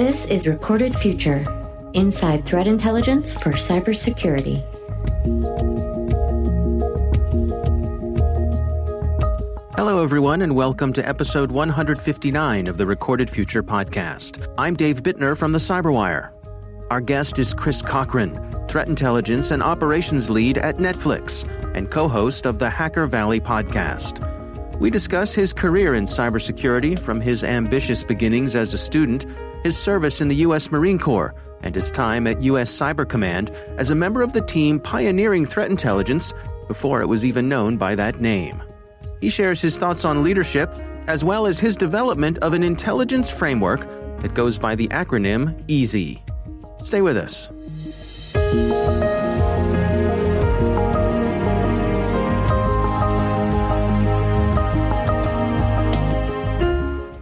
This is Recorded Future Inside Threat Intelligence for Cybersecurity. Hello, everyone, and welcome to episode 159 of the Recorded Future podcast. I'm Dave Bittner from the Cyberwire. Our guest is Chris Cochran, Threat Intelligence and Operations Lead at Netflix and co host of the Hacker Valley podcast. We discuss his career in cybersecurity from his ambitious beginnings as a student, his service in the U.S. Marine Corps, and his time at U.S. Cyber Command as a member of the team pioneering threat intelligence before it was even known by that name. He shares his thoughts on leadership, as well as his development of an intelligence framework that goes by the acronym EASY. Stay with us.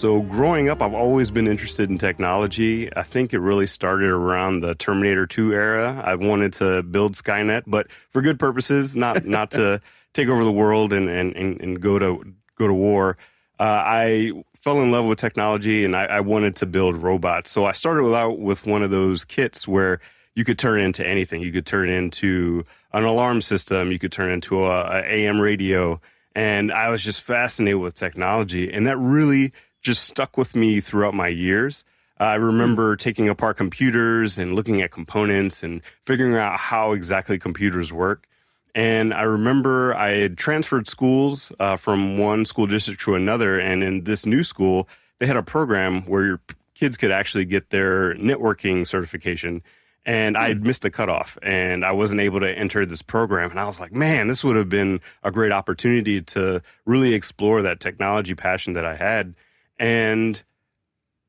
So, growing up, I've always been interested in technology. I think it really started around the Terminator 2 era. I wanted to build Skynet, but for good purposes, not not to take over the world and, and, and, and go to go to war. Uh, I fell in love with technology and I, I, wanted to build robots. So I started out with one of those kits where you could turn into anything. You could turn into an alarm system. You could turn into a, a AM radio. And I was just fascinated with technology. And that really just stuck with me throughout my years. I remember mm. taking apart computers and looking at components and figuring out how exactly computers work. And I remember I had transferred schools uh, from one school district to another. And in this new school, they had a program where your kids could actually get their networking certification. And I had hmm. missed a cutoff and I wasn't able to enter this program. And I was like, man, this would have been a great opportunity to really explore that technology passion that I had. And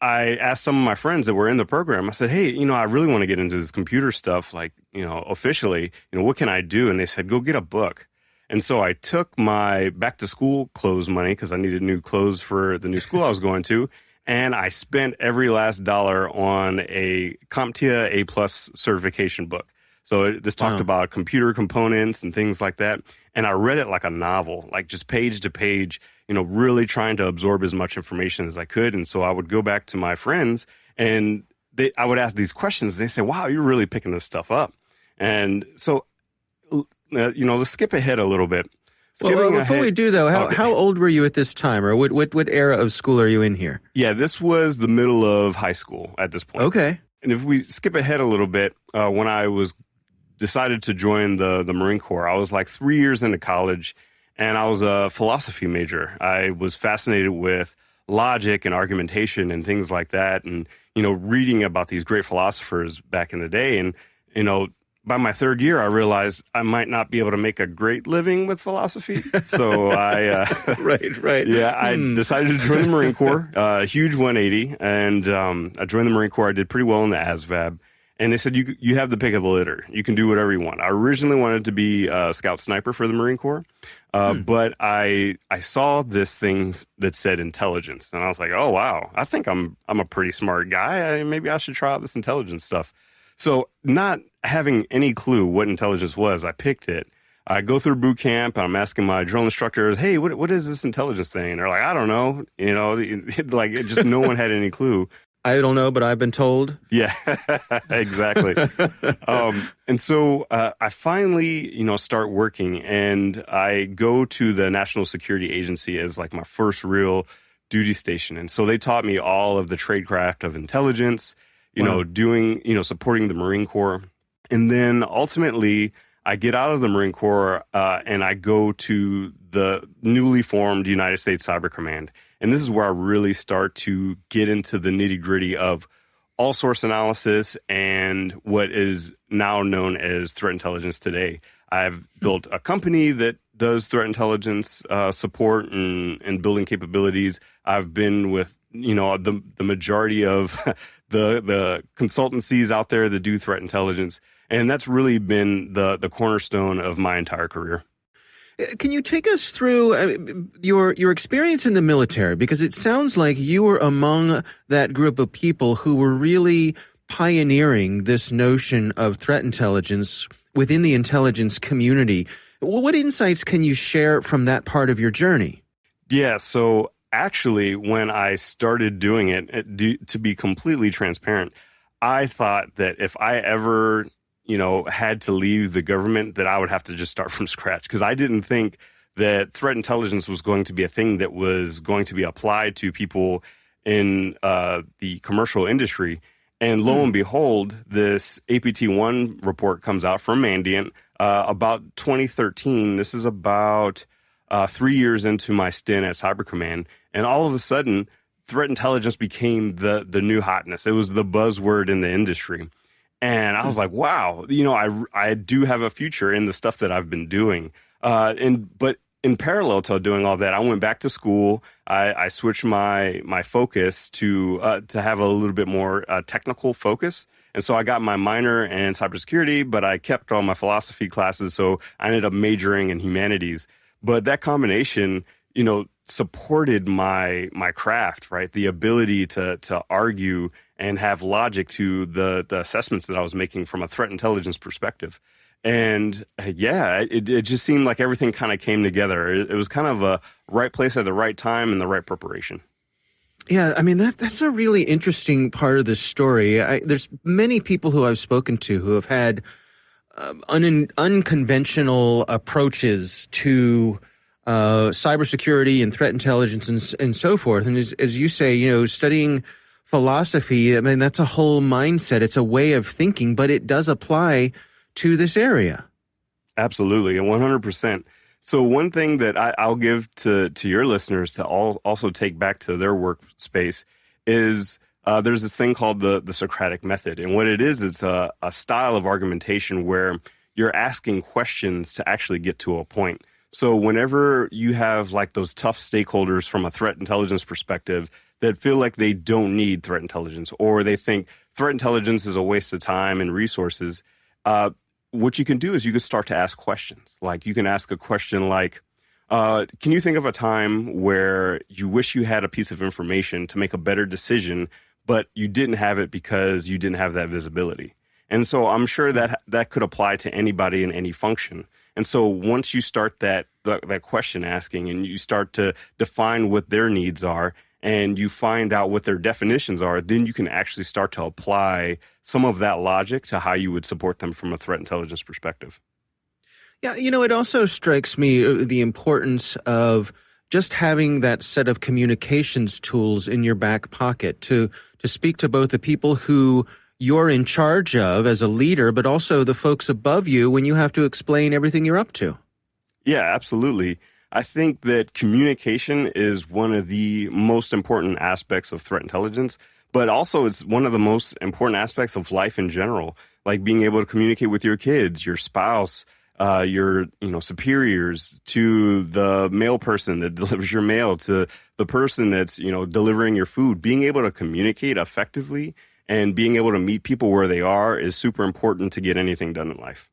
I asked some of my friends that were in the program, I said, Hey, you know, I really want to get into this computer stuff, like, you know, officially, you know, what can I do? And they said, go get a book. And so I took my back to school clothes money because I needed new clothes for the new school I was going to. And I spent every last dollar on a CompTIA A plus certification book. So this talked wow. about computer components and things like that. And I read it like a novel, like just page to page you know, really trying to absorb as much information as I could. And so I would go back to my friends and they, I would ask these questions. They say, wow, you're really picking this stuff up. And so, uh, you know, let's skip ahead a little bit. Well, well, before ahead, we do though, how, okay. how old were you at this time, or what, what what era of school are you in here? Yeah, this was the middle of high school at this point. Okay. And if we skip ahead a little bit, uh, when I was decided to join the the Marine Corps, I was like three years into college, and I was a philosophy major. I was fascinated with logic and argumentation and things like that, and you know, reading about these great philosophers back in the day. And you know, by my third year, I realized I might not be able to make a great living with philosophy. So I, uh, right, right, yeah, I hmm. decided to join the Marine Corps. Uh, huge 180, and um, I joined the Marine Corps. I did pretty well in the ASVAB and they said you you have the pick of the litter. You can do whatever you want. I originally wanted to be a scout sniper for the Marine Corps, uh, hmm. but I I saw this thing that said intelligence, and I was like, oh wow, I think I'm I'm a pretty smart guy. I, maybe I should try out this intelligence stuff. So not having any clue what intelligence was, I picked it. I go through boot camp. And I'm asking my drill instructors, "Hey, what what is this intelligence thing?" And they're like, "I don't know." You know, like just no one had any clue. I don't know, but I've been told. Yeah, exactly. um, and so uh, I finally, you know, start working, and I go to the National Security Agency as like my first real duty station. And so they taught me all of the tradecraft of intelligence, you wow. know, doing, you know, supporting the Marine Corps, and then ultimately I get out of the Marine Corps uh, and I go to the newly formed United States Cyber Command. And this is where I really start to get into the nitty gritty of all source analysis and what is now known as threat intelligence today. I've built a company that does threat intelligence uh, support and, and building capabilities. I've been with you know the the majority of the the consultancies out there that do threat intelligence, and that's really been the the cornerstone of my entire career. Can you take us through your your experience in the military? Because it sounds like you were among that group of people who were really pioneering this notion of threat intelligence within the intelligence community. What insights can you share from that part of your journey? Yeah, so actually, when I started doing it to be completely transparent, I thought that if I ever, you know, had to leave the government, that I would have to just start from scratch because I didn't think that threat intelligence was going to be a thing that was going to be applied to people in uh, the commercial industry. And lo and hmm. behold, this APT1 report comes out from Mandiant uh, about 2013. This is about uh, three years into my stint at Cyber Command, and all of a sudden, threat intelligence became the the new hotness. It was the buzzword in the industry, and I was like, wow, you know, I I do have a future in the stuff that I've been doing. Uh, and but in parallel to doing all that, I went back to school. I, I switched my my focus to uh, to have a little bit more uh, technical focus. And so I got my minor in cybersecurity, but I kept all my philosophy classes. So I ended up majoring in humanities. But that combination, you know, supported my my craft, right? The ability to to argue and have logic to the the assessments that I was making from a threat intelligence perspective. And yeah, it, it just seemed like everything kind of came together. It, it was kind of a right place at the right time and the right preparation. Yeah, I mean that that's a really interesting part of the story. I, there's many people who I've spoken to who have had um, un, unconventional approaches to uh, cybersecurity and threat intelligence and, and so forth. And as, as you say, you know, studying philosophy, I mean, that's a whole mindset. It's a way of thinking, but it does apply to this area. Absolutely, and 100%. So one thing that I, will give to to your listeners to all, also take back to their workspace is uh, there's this thing called the the Socratic method, and what it is, it's a, a style of argumentation where you're asking questions to actually get to a point. So whenever you have like those tough stakeholders from a threat intelligence perspective that feel like they don't need threat intelligence, or they think threat intelligence is a waste of time and resources, uh, what you can do is you can start to ask questions. Like you can ask a question like, uh, can you think of a time where you wish you had a piece of information to make a better decision, but you didn't have it because you didn't have that visibility? And so I'm sure that that could apply to anybody in any function. And so once you start that that question asking and you start to define what their needs are and you find out what their definitions are, then you can actually start to apply some of that logic to how you would support them from a threat intelligence perspective. Yeah, you know, it also strikes me uh, the importance of just having that set of communications tools in your back pocket to to speak to both the people who you're in charge of as a leader, but also the folks above you when you have to explain everything you're up to. Yeah, absolutely. I think that communication is one of the most important aspects of threat intelligence, but also it's one of the most important aspects of life in general, like being able to communicate with your kids, your spouse, uh, your you know superiors, to the mail person that delivers your mail, to the person that's you know delivering your food. Being able to communicate effectively and being able to meet people where they are is super important to get anything done in life.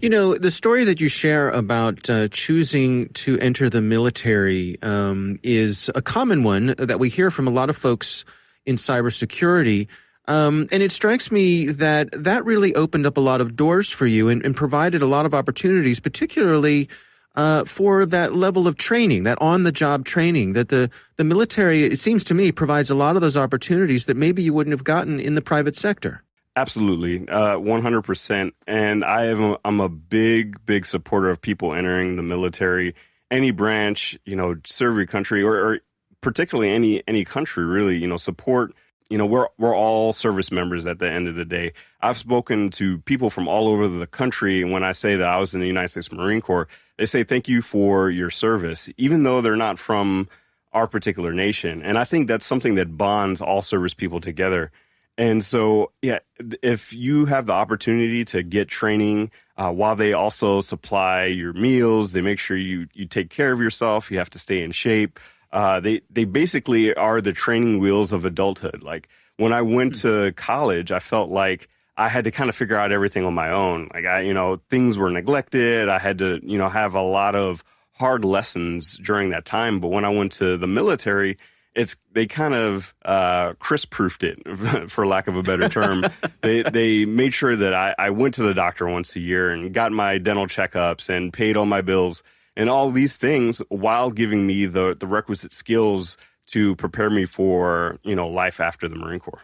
You know, the story that you share about uh, choosing to enter the military um, is a common one that we hear from a lot of folks in cybersecurity. Um, and it strikes me that that really opened up a lot of doors for you and, and provided a lot of opportunities, particularly uh, for that level of training, that on the job training that the, the military, it seems to me, provides a lot of those opportunities that maybe you wouldn't have gotten in the private sector. Absolutely, uh, one hundred percent. And I am I'm a big big supporter of people entering the military, any branch, you know, serve your country, or, or particularly any any country. Really, you know, support. You know, we're we're all service members at the end of the day. I've spoken to people from all over the country, and when I say that I was in the United States Marine Corps, they say thank you for your service, even though they're not from our particular nation. And I think that's something that bonds all service people together and so, yeah, if you have the opportunity to get training uh, while they also supply your meals, they make sure you you take care of yourself. You have to stay in shape. Uh, they they basically are the training wheels of adulthood. Like when I went hmm. to college, I felt like I had to kind of figure out everything on my own. Like I, you know, things were neglected. I had to, you know, have a lot of hard lessons during that time. But when I went to the military, it's they kind of uh, Chris proofed it, for lack of a better term. they they made sure that I, I went to the doctor once a year and got my dental checkups and paid all my bills. and all these things while giving me the, the requisite skills to prepare me for, you know, life after the Marine Corps.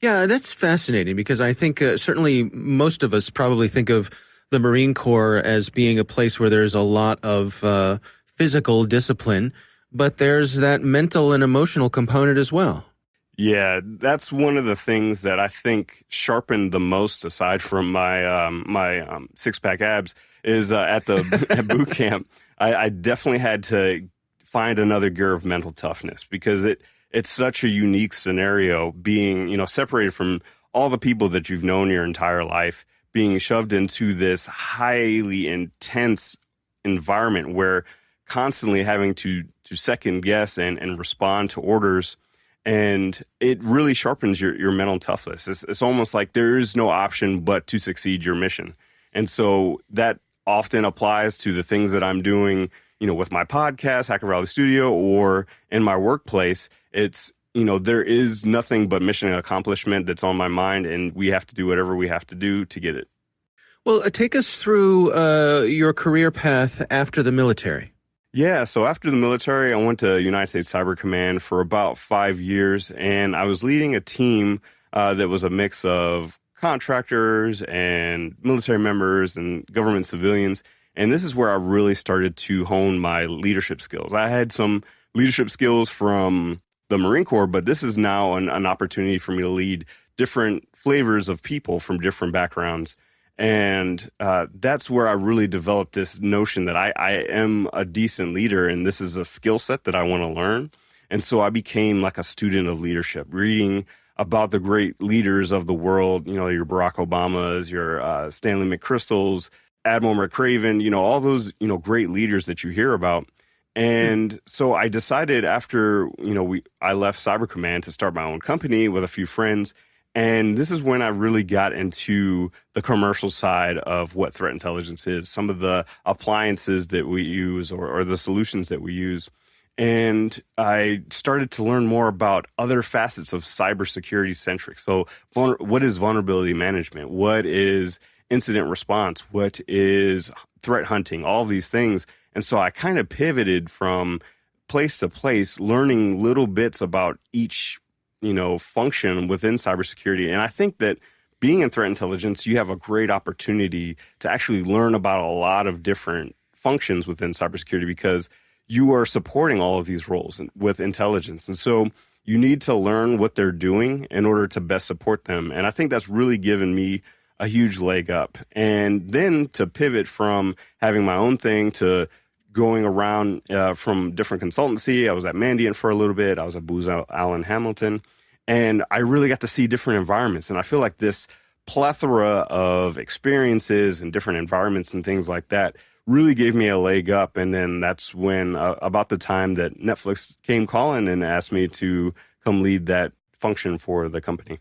Yeah, that's fascinating because I think uh, certainly most of us probably think of the Marine Corps as being a place where there's a lot of uh, physical discipline, but there's that mental and emotional component as well. Yeah, that's one of the things that I think sharpened the most, aside from my um, my um, six pack abs, is uh, at the at boot camp. I, I definitely had to find another gear of mental toughness because it it's such a unique scenario being, you know, separated from all the people that you've known your entire life, being shoved into this highly intense environment where constantly having to to second guess and, and respond to orders and it really sharpens your, your mental toughness. It's, it's almost like there is no option but to succeed your mission. And so that often applies to the things that I'm doing, you know, with my podcast, Hacker Valley Studio, or in my workplace it's you know there is nothing but mission and accomplishment that's on my mind and we have to do whatever we have to do to get it. Well uh, take us through uh, your career path after the military. Yeah so after the military i went to united states cyber command for about five years and i was leading a team uh, that was a mix of contractors and military members and government civilians and this is where i really started to hone my leadership skills i had some leadership skills from the Marine Corps, but this is now an, an opportunity for me to lead different flavors of people from different backgrounds. And uh, that's where I really developed this notion that I, I am a decent leader and this is a skill set that I want to learn. And so I became like a student of leadership, reading about the great leaders of the world, you know, your Barack Obamas, your uh, Stanley McChrystals, Admiral McRaven, you know, all those, you know, great leaders that you hear about. And so I decided after, you know, we I left Cyber Command to start my own company with a few friends. And this is when I really got into the commercial side of what threat intelligence is, some of the appliances that we use or, or the solutions that we use. And I started to learn more about other facets of cybersecurity centric. So, what is vulnerability management? What is incident response? What is threat hunting? All these things. And so I kind of pivoted from place to place, learning little bits about each, you know, function within cybersecurity. And I think that being in threat intelligence, you have a great opportunity to actually learn about a lot of different functions within cybersecurity because you are supporting all of these roles with intelligence. And so you need to learn what they're doing in order to best support them. And I think that's really given me a huge leg up. And then to pivot from having my own thing to going around uh, from different consultancy. I was at Mandiant for a little bit. I was at Booz Allen Hamilton, and I really got to see different environments. And I feel like this plethora of experiences and different environments and things like that really gave me a leg up. And then that's when, uh, about the time that Netflix came calling and asked me to come lead that function for the company.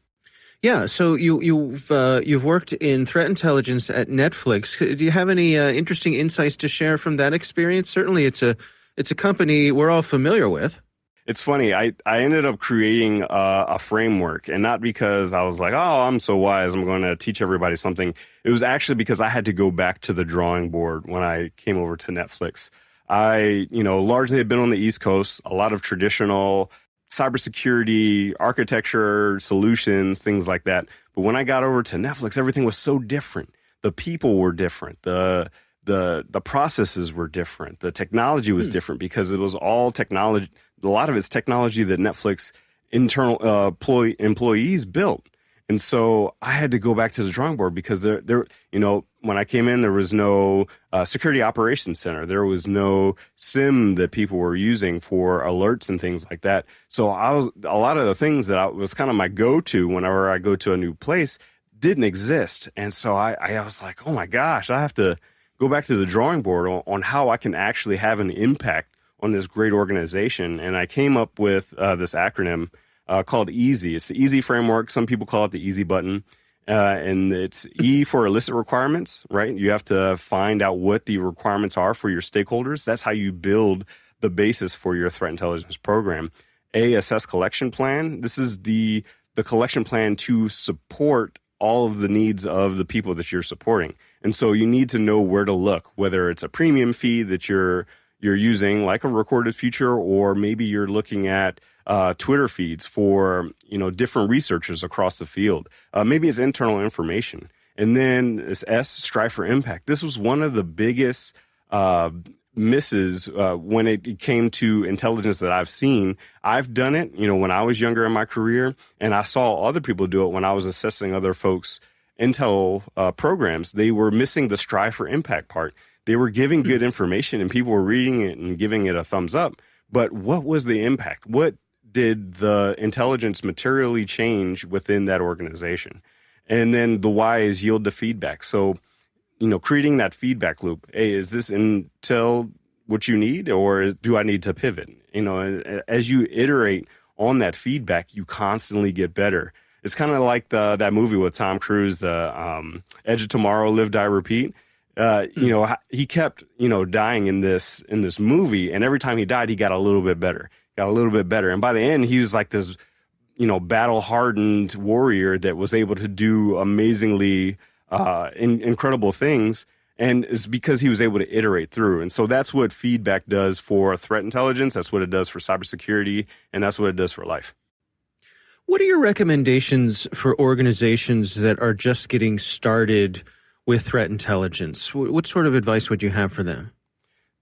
Yeah, so you you've uh, you've worked in threat intelligence at Netflix. Do you have any uh, interesting insights to share from that experience? Certainly, it's a it's a company we're all familiar with. It's funny. I, I ended up creating a, a framework, and not because I was like, oh, I'm so wise, I'm going to teach everybody something. It was actually because I had to go back to the drawing board when I came over to Netflix. I, you know, largely had been on the East Coast, a lot of traditional cybersecurity, architecture, solutions, things like that. But when I got over to Netflix, everything was so different. The people were different. The the the processes were different. The technology was hmm. different because it was all technology. A lot of it's technology that Netflix internal uh, employee, employees built. And so I had to go back to the drawing board because there, there, you know, when I came in, there was no uh, security operations center. There was no SIEM that people were using for alerts and things like that. So I was a lot of the things that I was kind of my go-to whenever I go to a new place didn't exist. And so I, I was like, oh my gosh, I have to go back to the drawing board on, on how I can actually have an impact on this great organization. And I came up with uh, this acronym uh, called EASY. It's the EASY framework. Some people call it the EASY button. Uh, and it's E for elicit requirements, right? You have to find out what the requirements are for your stakeholders. That's how you build the basis for your threat intelligence program. A, assess collection plan. This is the the collection plan to support all of the needs of the people that you're supporting. And so you need to know where to look, whether it's a premium fee that you're you're using, like a recorded future, or maybe you're looking at uh, Twitter feeds for you know different researchers across the field. Uh, maybe it's internal information, and then it's S strive for impact. This was one of the biggest uh, misses uh, when it came to intelligence that I've seen. I've done it, you know, when I was younger in my career, and I saw other people do it when I was assessing other folks' intel uh, programs. They were missing the strive for impact part. They were giving good information, and people were reading it and giving it a thumbs up. But what was the impact? What did the intelligence materially change within that organization? And then the Y is yield the feedback. So you know, creating that feedback loop. Hey, is this intel what you need, or do I need to pivot? You know, as you iterate on that feedback, you constantly get better. It's kind of like the that movie with Tom Cruise, the um, Edge of Tomorrow, Live, Die, Repeat. Uh, you know, he kept you know dying in this in this movie, and every time he died, he got a little bit better, got a little bit better, and by the end, he was like this, you know, battle hardened warrior that was able to do amazingly uh, in, incredible things. And it's because he was able to iterate through. And so that's what feedback does for threat intelligence. That's what it does for cybersecurity. And that's what it does for life. What are your recommendations for organizations that are just getting started with threat intelligence? What sort of advice would you have for them?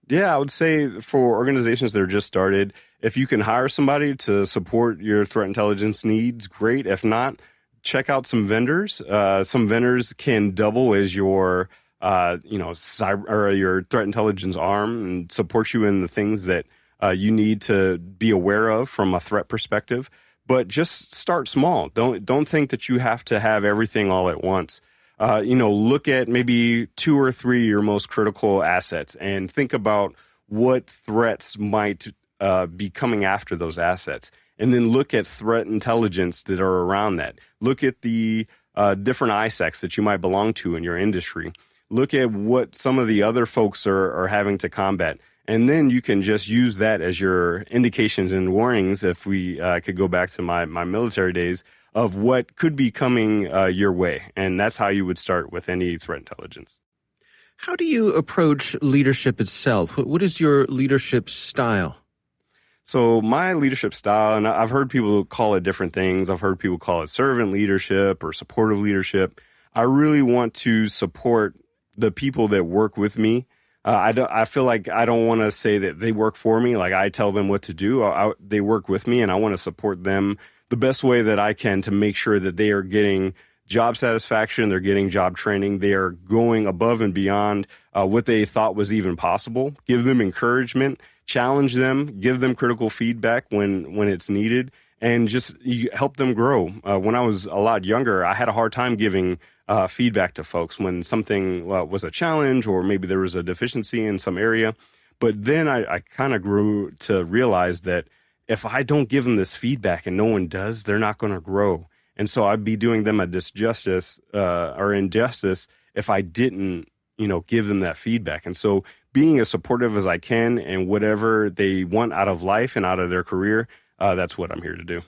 Yeah, I would say for organizations that are just started, if you can hire somebody to support your threat intelligence needs, great. If not, check out some vendors. Uh, some vendors can double as your uh, you know cyber or your threat intelligence arm and support you in the things that uh, you need to be aware of from a threat perspective. But just start small. Don't don't think that you have to have everything all at once. Uh, you know, look at maybe two or three your most critical assets and think about what threats might uh, be coming after those assets and then look at threat intelligence that are around that. Look at the uh, different ISACs that you might belong to in your industry. Look at what some of the other folks are, are having to combat. And then you can just use that as your indications and warnings. If we uh, could go back to my, my military days, of what could be coming uh, your way. And that's how you would start with any threat intelligence. How do you approach leadership itself? What is your leadership style? So my leadership style, and I've heard people call it different things. I've heard people call it servant leadership or supportive leadership. I really want to support the people that work with me. Uh, I, don't, I feel like I don't want to say that they work for me, like I tell them what to do. I, they work with me, and I want to support them the best way that I can to make sure that they are getting job satisfaction, they're getting job training, they are going above and beyond uh, what they thought was even possible. Give them encouragement challenge them, give them critical feedback when when it's needed, and just help them grow. Uh, when I was a lot younger, I had a hard time giving uh, feedback to folks when something uh, was a challenge or maybe there was a deficiency in some area. But then I, I kind of grew to realize that if I don't give them this feedback and no one does, they're not going to grow. And so I'd be doing them a disjustice uh, or injustice if I didn't, you know, give them that feedback. And so being as supportive as I can and whatever they want out of life and out of their career, uh, that's what I'm here to do.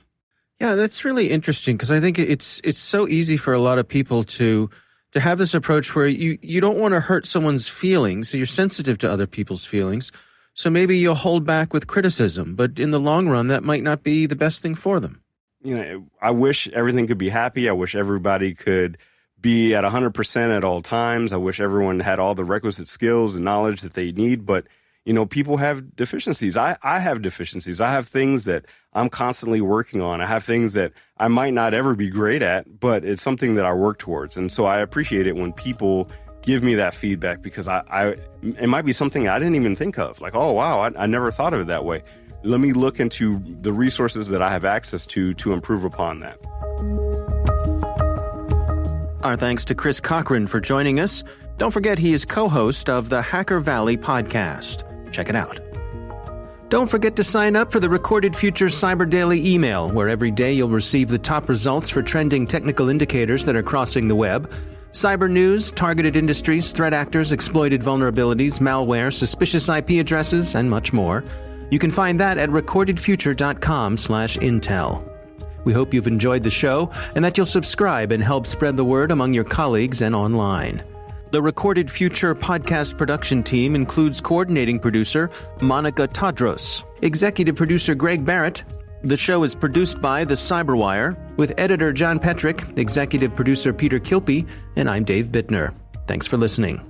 Yeah, that's really interesting because I think it's it's so easy for a lot of people to to have this approach where you you don't want to hurt someone's feelings, so you're sensitive to other people's feelings. So maybe you'll hold back with criticism, but in the long run, that might not be the best thing for them. You know, I wish everything could be happy. I wish everybody could be at 100% at all times. I wish everyone had all the requisite skills and knowledge that they need, but you know, people have deficiencies. I, I have deficiencies. I have things that I'm constantly working on. I have things that I might not ever be great at, but it's something that I work towards. And so I appreciate it when people give me that feedback because I, I it might be something I didn't even think of. Like, oh wow, I, I never thought of it that way. Let me look into the resources that I have access to to improve upon that. Our thanks to Chris Cochran for joining us. Don't forget he is co host of the Hacker Valley podcast. Check it out. Don't forget to sign up for the Recorded Future Cyber Daily email, where every day you'll receive the top results for trending technical indicators that are crossing the web. Cyber news, targeted industries, threat actors, exploited vulnerabilities, malware, suspicious IP addresses, and much more. You can find that at recordedfuture.com/intel. We hope you've enjoyed the show and that you'll subscribe and help spread the word among your colleagues and online. The Recorded Future podcast production team includes coordinating producer Monica Tadros, executive producer Greg Barrett. The show is produced by The Cyberwire with editor John Petrik, executive producer Peter Kilpe, and I'm Dave Bittner. Thanks for listening.